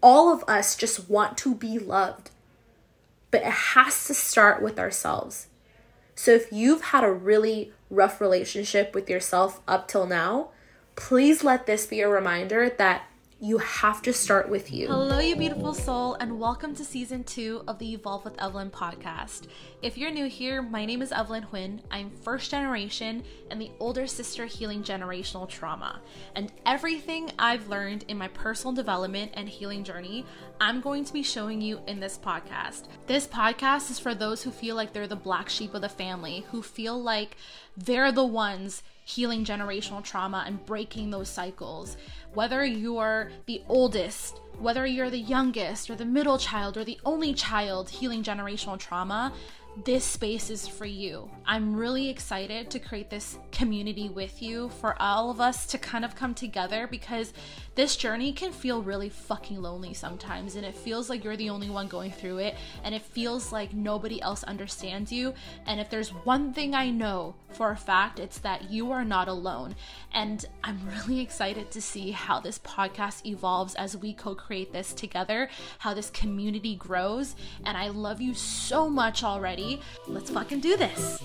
all of us just want to be loved, but it has to start with ourselves. So if you've had a really rough relationship with yourself up till now, please let this be a reminder that you have to start with you. Hello, you beautiful soul, and welcome to season two of the Evolve with Evelyn podcast. If you're new here, my name is Evelyn Huynh. I'm first generation and the older sister healing generational trauma. And everything I've learned in my personal development and healing journey, I'm going to be showing you in this podcast. This podcast is for those who feel like they're the black sheep of the family, who feel like they're the ones healing generational trauma and breaking those cycles. Whether you're the oldest, whether you're the youngest, or the middle child, or the only child healing generational trauma, this space is for you. I'm really excited to create this community with you for all of us to kind of come together because this journey can feel really fucking lonely sometimes and it feels like you're the only one going through it and it feels like nobody else understands you. And if there's one thing I know for a fact, it's that you are not alone. And I'm really excited to see how this podcast evolves as we co create this together, how this community grows. And I love you so much already. Let's fucking do this.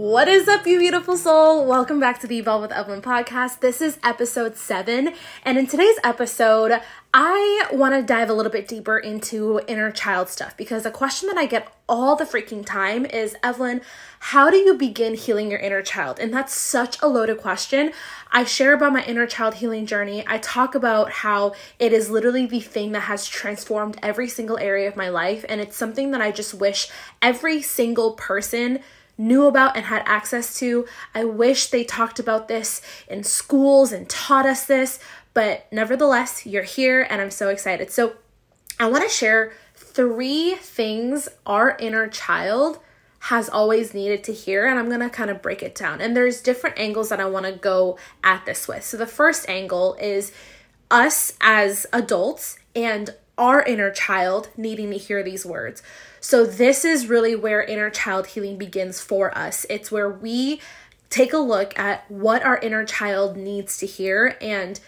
What is up, you beautiful soul? Welcome back to the Evolve with Evelyn podcast. This is episode seven, and in today's episode, I want to dive a little bit deeper into inner child stuff because a question that I get all the freaking time is Evelyn, how do you begin healing your inner child? And that's such a loaded question. I share about my inner child healing journey. I talk about how it is literally the thing that has transformed every single area of my life, and it's something that I just wish every single person knew about and had access to. I wish they talked about this in schools and taught us this, but nevertheless, you're here and I'm so excited. So, I want to share three things our inner child has always needed to hear and I'm going to kind of break it down. And there's different angles that I want to go at this with. So the first angle is us as adults and our inner child needing to hear these words. So, this is really where inner child healing begins for us. It's where we take a look at what our inner child needs to hear and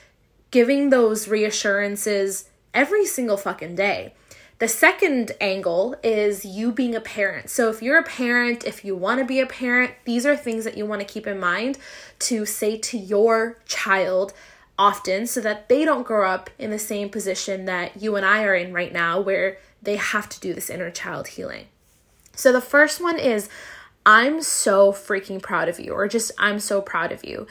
giving those reassurances every single fucking day. The second angle is you being a parent. So, if you're a parent, if you want to be a parent, these are things that you want to keep in mind to say to your child often so that they don't grow up in the same position that you and I are in right now, where they have to do this inner child healing. So the first one is I'm so freaking proud of you, or just I'm so proud of you.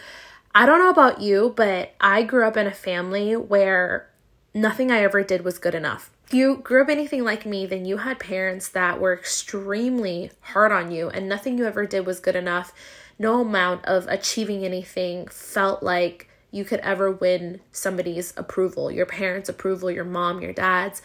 I don't know about you, but I grew up in a family where nothing I ever did was good enough. If you grew up anything like me, then you had parents that were extremely hard on you, and nothing you ever did was good enough. No amount of achieving anything felt like you could ever win somebody's approval, your parents' approval, your mom, your dad's.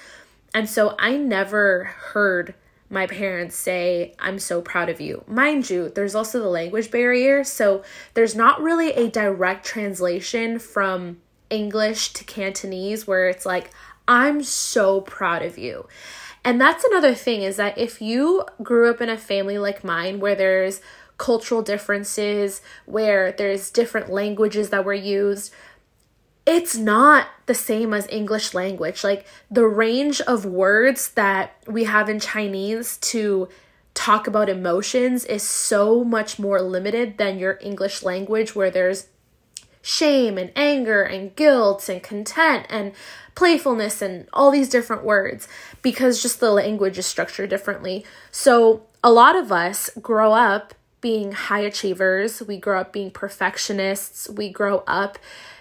And so I never heard my parents say, I'm so proud of you. Mind you, there's also the language barrier. So there's not really a direct translation from English to Cantonese where it's like, I'm so proud of you. And that's another thing is that if you grew up in a family like mine where there's cultural differences, where there's different languages that were used, it's not the same as English language. Like the range of words that we have in Chinese to talk about emotions is so much more limited than your English language, where there's shame and anger and guilt and content and playfulness and all these different words because just the language is structured differently. So, a lot of us grow up being high achievers, we grow up being perfectionists, we grow up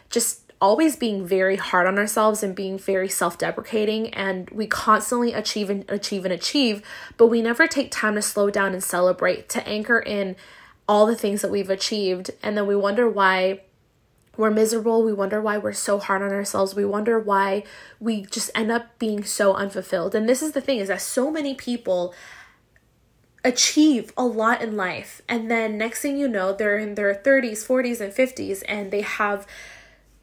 just always being very hard on ourselves and being very self-deprecating and we constantly achieve and achieve and achieve but we never take time to slow down and celebrate to anchor in all the things that we've achieved. And then we wonder why we're miserable. We wonder why we're so hard on ourselves. We wonder why we just end up being so unfulfilled. And this is the thing is that so many people achieve a lot in life and then next thing you know they're in their 30s 40s and 50s and they have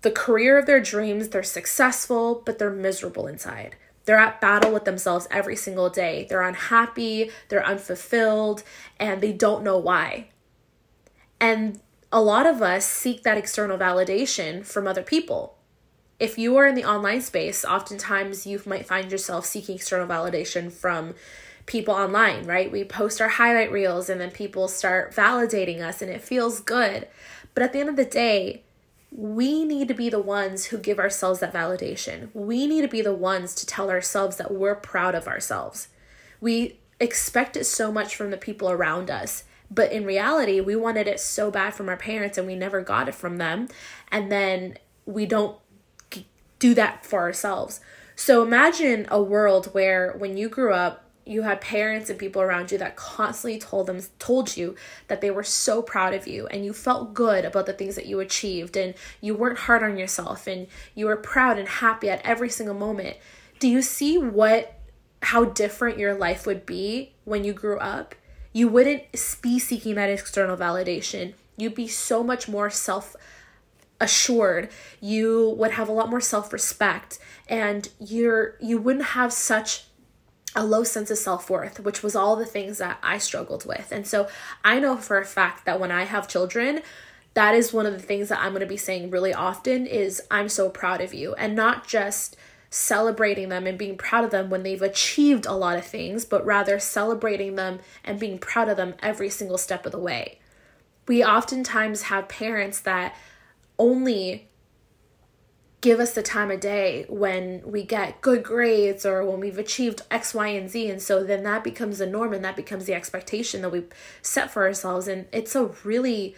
the career of their dreams, they're successful, but they're miserable inside. They're at battle with themselves every single day. They're unhappy, they're unfulfilled, and they don't know why. And a lot of us seek that external validation from other people. If you are in the online space, oftentimes you might find yourself seeking external validation from people online, right? We post our highlight reels and then people start validating us and it feels good. But at the end of the day, we need to be the ones who give ourselves that validation. We need to be the ones to tell ourselves that we're proud of ourselves. We expect it so much from the people around us. But in reality, we wanted it so bad from our parents and we never got it from them. And then we don't do that for ourselves. So imagine a world where when you grew up, you had parents and people around you that constantly told them told you that they were so proud of you and you felt good about the things that you achieved and you weren't hard on yourself and you were proud and happy at every single moment. Do you see what how different your life would be when you grew up? You wouldn't be seeking that external validation. You'd be so much more self assured you would have a lot more self-respect and you're you wouldn't have such a low sense of self worth, which was all the things that I struggled with. And so I know for a fact that when I have children, that is one of the things that I'm going to be saying really often is I'm so proud of you and not just celebrating them and being proud of them when they've achieved a lot of things, but rather celebrating them and being proud of them every single step of the way. We oftentimes have parents that only give us the time of day when we get good grades or when we've achieved X, Y, and Z. And so then that becomes the norm and that becomes the expectation that we set for ourselves. And it's a really,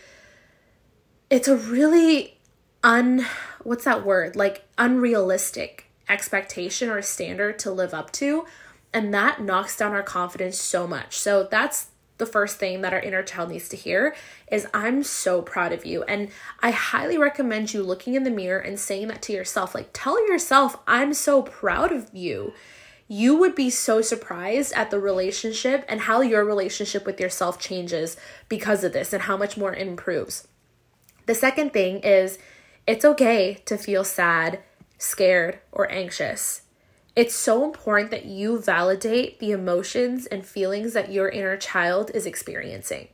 it's a really un, what's that word? Like unrealistic expectation or standard to live up to. And that knocks down our confidence so much. So that's the first thing that our inner child needs to hear is I'm so proud of you. And I highly recommend you looking in the mirror and saying that to yourself. Like, tell yourself, I'm so proud of you. You would be so surprised at the relationship and how your relationship with yourself changes because of this and how much more it improves. The second thing is it's okay to feel sad, scared, or anxious. It's so important that you validate the emotions and feelings that your inner child is experiencing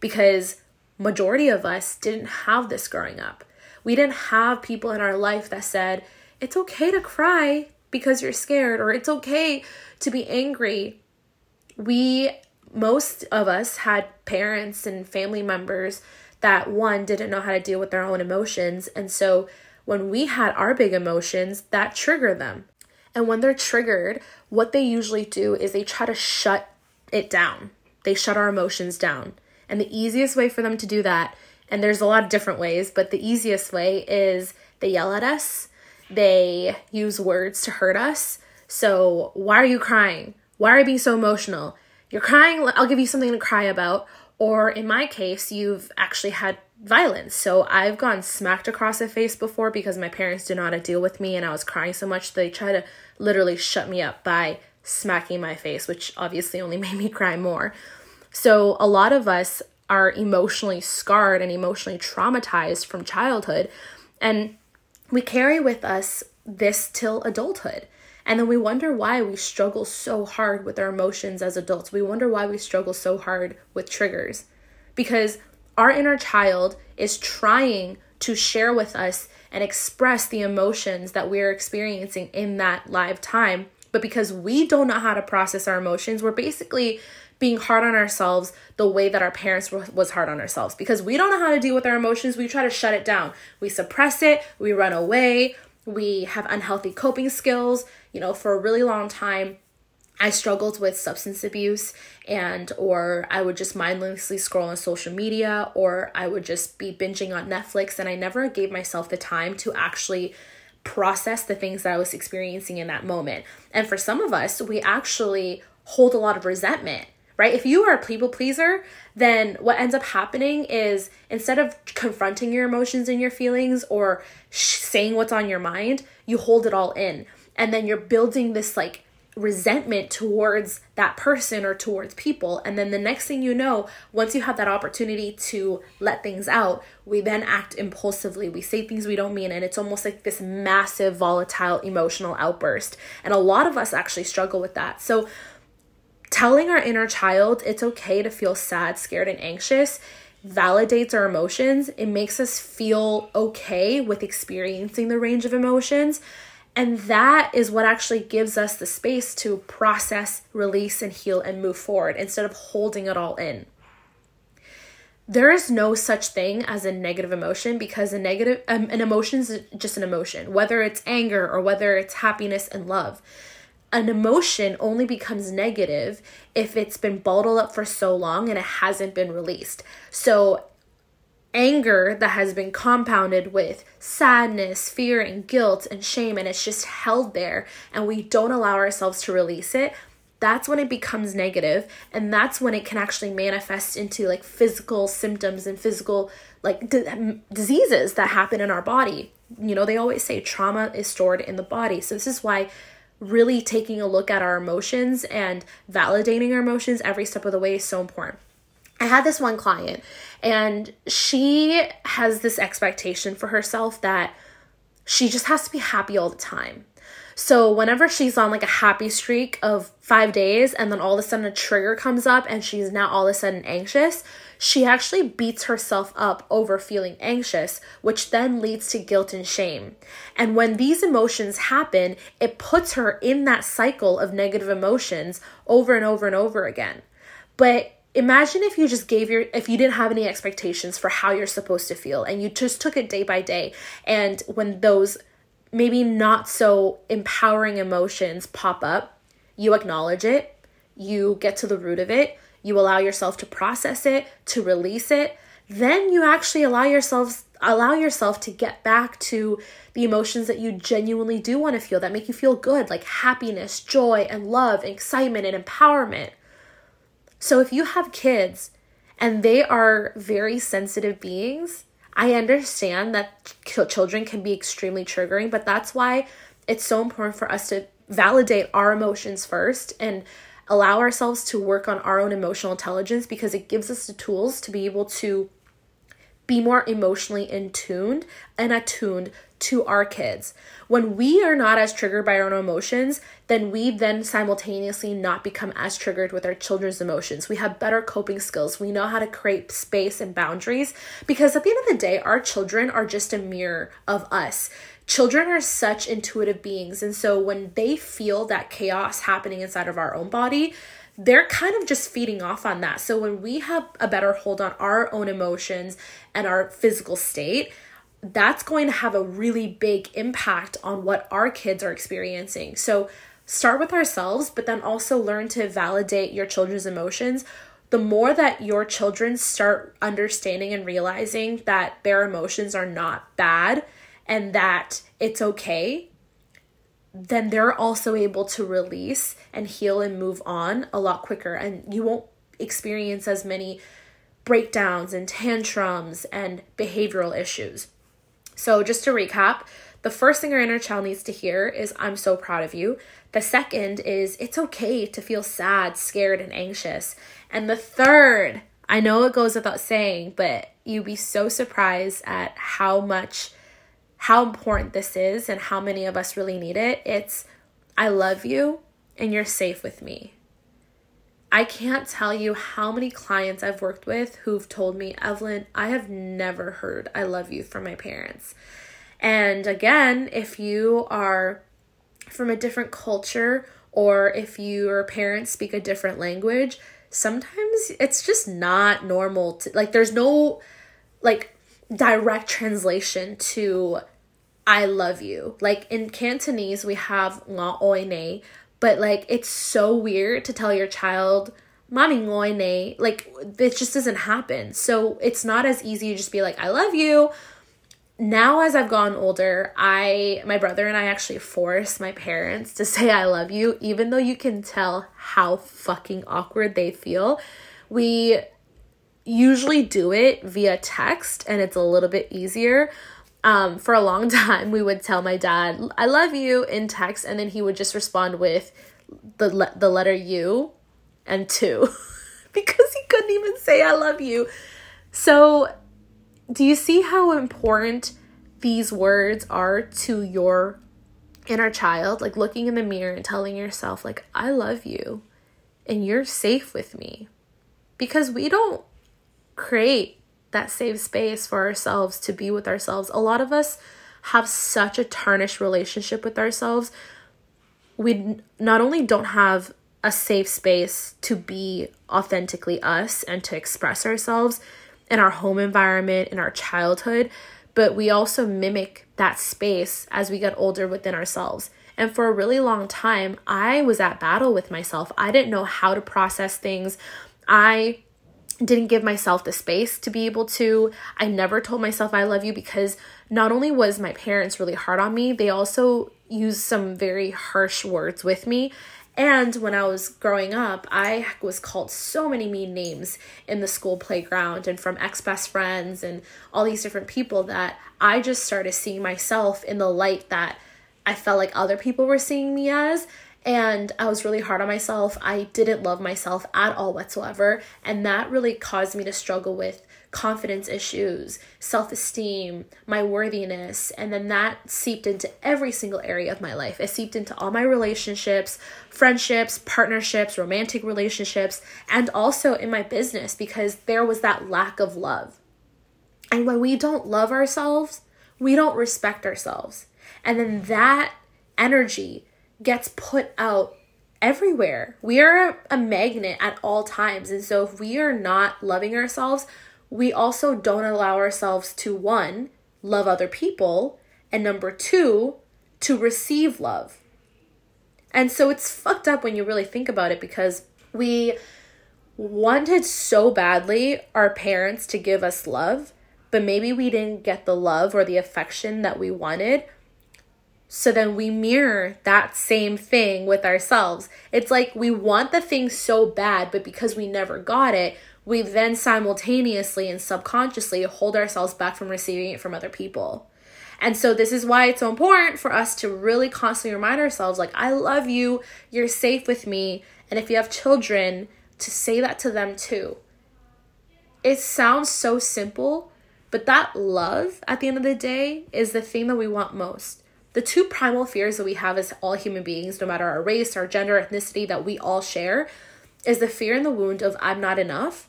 because majority of us didn't have this growing up. We didn't have people in our life that said, "It's okay to cry because you're scared," or "It's okay to be angry." We most of us had parents and family members that one didn't know how to deal with their own emotions, and so when we had our big emotions, that triggered them. And when they're triggered, what they usually do is they try to shut it down. They shut our emotions down. And the easiest way for them to do that, and there's a lot of different ways, but the easiest way is they yell at us, they use words to hurt us. So, why are you crying? Why are you being so emotional? You're crying, I'll give you something to cry about. Or in my case, you've actually had violence. So I've gone smacked across the face before because my parents did not deal with me and I was crying so much they tried to literally shut me up by smacking my face, which obviously only made me cry more. So a lot of us are emotionally scarred and emotionally traumatized from childhood and we carry with us this till adulthood. And then we wonder why we struggle so hard with our emotions as adults. We wonder why we struggle so hard with triggers. Because our inner child is trying to share with us and express the emotions that we're experiencing in that live time. But because we don't know how to process our emotions, we're basically being hard on ourselves the way that our parents was hard on ourselves. Because we don't know how to deal with our emotions we try to shut it down. We suppress it we run away we have unhealthy coping skills you know for a really long time I struggled with substance abuse and or I would just mindlessly scroll on social media or I would just be binging on Netflix and I never gave myself the time to actually process the things that I was experiencing in that moment. And for some of us, we actually hold a lot of resentment, right? If you are a people pleaser, then what ends up happening is instead of confronting your emotions and your feelings or sh- saying what's on your mind, you hold it all in. And then you're building this like resentment towards that person or towards people. And then the next thing you know, once you have that opportunity to let things out, we then act impulsively. We say things we don't mean. And it's almost like this massive, volatile, emotional outburst. And a lot of us actually struggle with that. So, telling our inner child it's okay to feel sad, scared, and anxious validates our emotions. It makes us feel okay with experiencing the range of emotions. And that is what actually gives us the space to process, release, and heal and move forward instead of holding it all in. There is no such thing as a negative emotion because a negative um, an emotion is just an emotion, whether it's anger or whether it's happiness and love an emotion only becomes negative if it's been bottled up for so long and it hasn't been released. So, anger that has been compounded with sadness, fear, and guilt and shame, and it's just held there, and we don't allow ourselves to release it. That's when it becomes negative, and that's when it can actually manifest into like physical symptoms and physical like d- diseases that happen in our body. You know, they always say trauma is stored in the body. So, this is why really taking a look at our emotions and validating our emotions every step of the way is so important. I had this one client, and she has this expectation for herself that she just has to be happy all the time. So, whenever she's on like a happy streak of five days, and then all of a sudden a trigger comes up and she's now all of a sudden anxious, she actually beats herself up over feeling anxious, which then leads to guilt and shame. And when these emotions happen, it puts her in that cycle of negative emotions over and over and over again. But imagine if you just gave your if you didn't have any expectations for how you're supposed to feel and you just took it day by day and when those maybe not so empowering emotions pop up you acknowledge it you get to the root of it you allow yourself to process it, to release it, then you actually allow yourselves allow yourself to get back to the emotions that you genuinely do want to feel that make you feel good, like happiness, joy, and love, and excitement, and empowerment. So if you have kids and they are very sensitive beings, I understand that children can be extremely triggering, but that's why it's so important for us to validate our emotions first and allow ourselves to work on our own emotional intelligence because it gives us the tools to be able to be more emotionally in tuned and attuned to our kids. When we are not as triggered by our own emotions, then we then simultaneously not become as triggered with our children's emotions. We have better coping skills. We know how to create space and boundaries because at the end of the day, our children are just a mirror of us children are such intuitive beings. And so when they feel that chaos happening inside of our own body, they're kind of just feeding off on that. So when we have a better hold on our own emotions and our physical state, that's going to have a really big impact on what our kids are experiencing. So start with ourselves, but then also learn to validate your children's emotions. The more that your children start understanding and realizing that their emotions are not bad, and that it's okay, then they're also able to release and heal and move on a lot quicker. And you won't experience as many breakdowns and tantrums and behavioral issues. So, just to recap, the first thing our inner child needs to hear is, I'm so proud of you. The second is, it's okay to feel sad, scared, and anxious. And the third, I know it goes without saying, but you'd be so surprised at how much how important this is and how many of us really need it. It's, I love you and you're safe with me. I can't tell you how many clients I've worked with who've told me, Evelyn, I have never heard I love you from my parents. And again, if you are from a different culture or if your parents speak a different language, sometimes it's just not normal to like there's no like direct translation to I love you. Like in Cantonese, we have nga oine, but like it's so weird to tell your child mommy ngoine. Like it just doesn't happen. So it's not as easy to just be like, I love you. Now as I've gotten older, I my brother and I actually force my parents to say I love you, even though you can tell how fucking awkward they feel. We usually do it via text and it's a little bit easier. Um, for a long time, we would tell my dad, I love you in text, and then he would just respond with the, le- the letter U and two because he couldn't even say I love you. So, do you see how important these words are to your inner child? Like looking in the mirror and telling yourself, like, I love you and you're safe with me. Because we don't create that safe space for ourselves to be with ourselves. A lot of us have such a tarnished relationship with ourselves. We not only don't have a safe space to be authentically us and to express ourselves in our home environment, in our childhood, but we also mimic that space as we get older within ourselves. And for a really long time, I was at battle with myself. I didn't know how to process things. I didn't give myself the space to be able to. I never told myself I love you because not only was my parents really hard on me, they also used some very harsh words with me. And when I was growing up, I was called so many mean names in the school playground and from ex best friends and all these different people that I just started seeing myself in the light that I felt like other people were seeing me as. And I was really hard on myself. I didn't love myself at all whatsoever. And that really caused me to struggle with confidence issues, self esteem, my worthiness. And then that seeped into every single area of my life. It seeped into all my relationships, friendships, partnerships, romantic relationships, and also in my business because there was that lack of love. And when we don't love ourselves, we don't respect ourselves. And then that energy gets put out everywhere. We are a magnet at all times. And so if we are not loving ourselves, we also don't allow ourselves to one, love other people, and number two, to receive love. And so it's fucked up when you really think about it because we wanted so badly our parents to give us love, but maybe we didn't get the love or the affection that we wanted. So then we mirror that same thing with ourselves. It's like we want the thing so bad, but because we never got it, we then simultaneously and subconsciously hold ourselves back from receiving it from other people. And so this is why it's so important for us to really constantly remind ourselves like I love you, you're safe with me, and if you have children, to say that to them too. It sounds so simple, but that love at the end of the day is the thing that we want most. The two primal fears that we have as all human beings, no matter our race, our gender, ethnicity, that we all share, is the fear and the wound of I'm not enough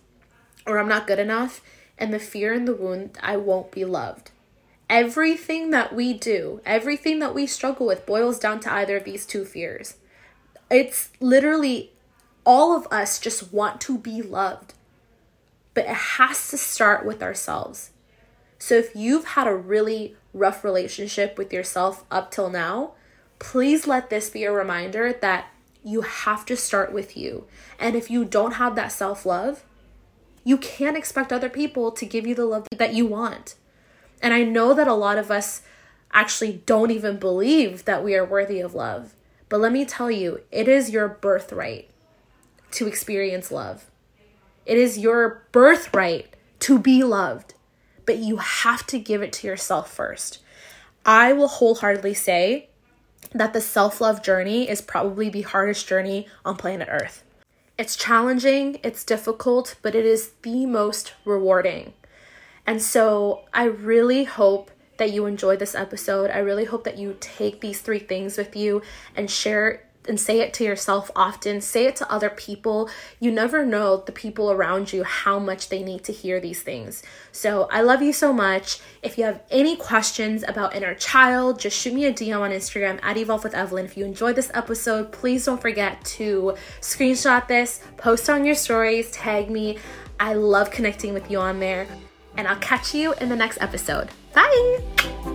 or I'm not good enough, and the fear and the wound I won't be loved. Everything that we do, everything that we struggle with boils down to either of these two fears. It's literally all of us just want to be loved, but it has to start with ourselves. So if you've had a really rough relationship with yourself up till now, please let this be a reminder that you have to start with you. And if you don't have that self love, you can't expect other people to give you the love that you want. And I know that a lot of us actually don't even believe that we are worthy of love. But let me tell you, it is your birthright to experience love. It is your birthright to be loved, but you have to give it to yourself first. I will wholeheartedly say that the self love journey is probably the hardest journey on planet Earth. It's challenging, it's difficult, but it is the most rewarding. And so I really hope that you enjoyed this episode. I really hope that you take these three things with you and share and say it to yourself often, say it to other people. You never know the people around you how much they need to hear these things. So I love you so much. If you have any questions about inner child, just shoot me a DM on Instagram at Evolve with Evelyn. If you enjoyed this episode, please don't forget to screenshot this, post on your stories, tag me. I love connecting with you on there. And I'll catch you in the next episode. Bye!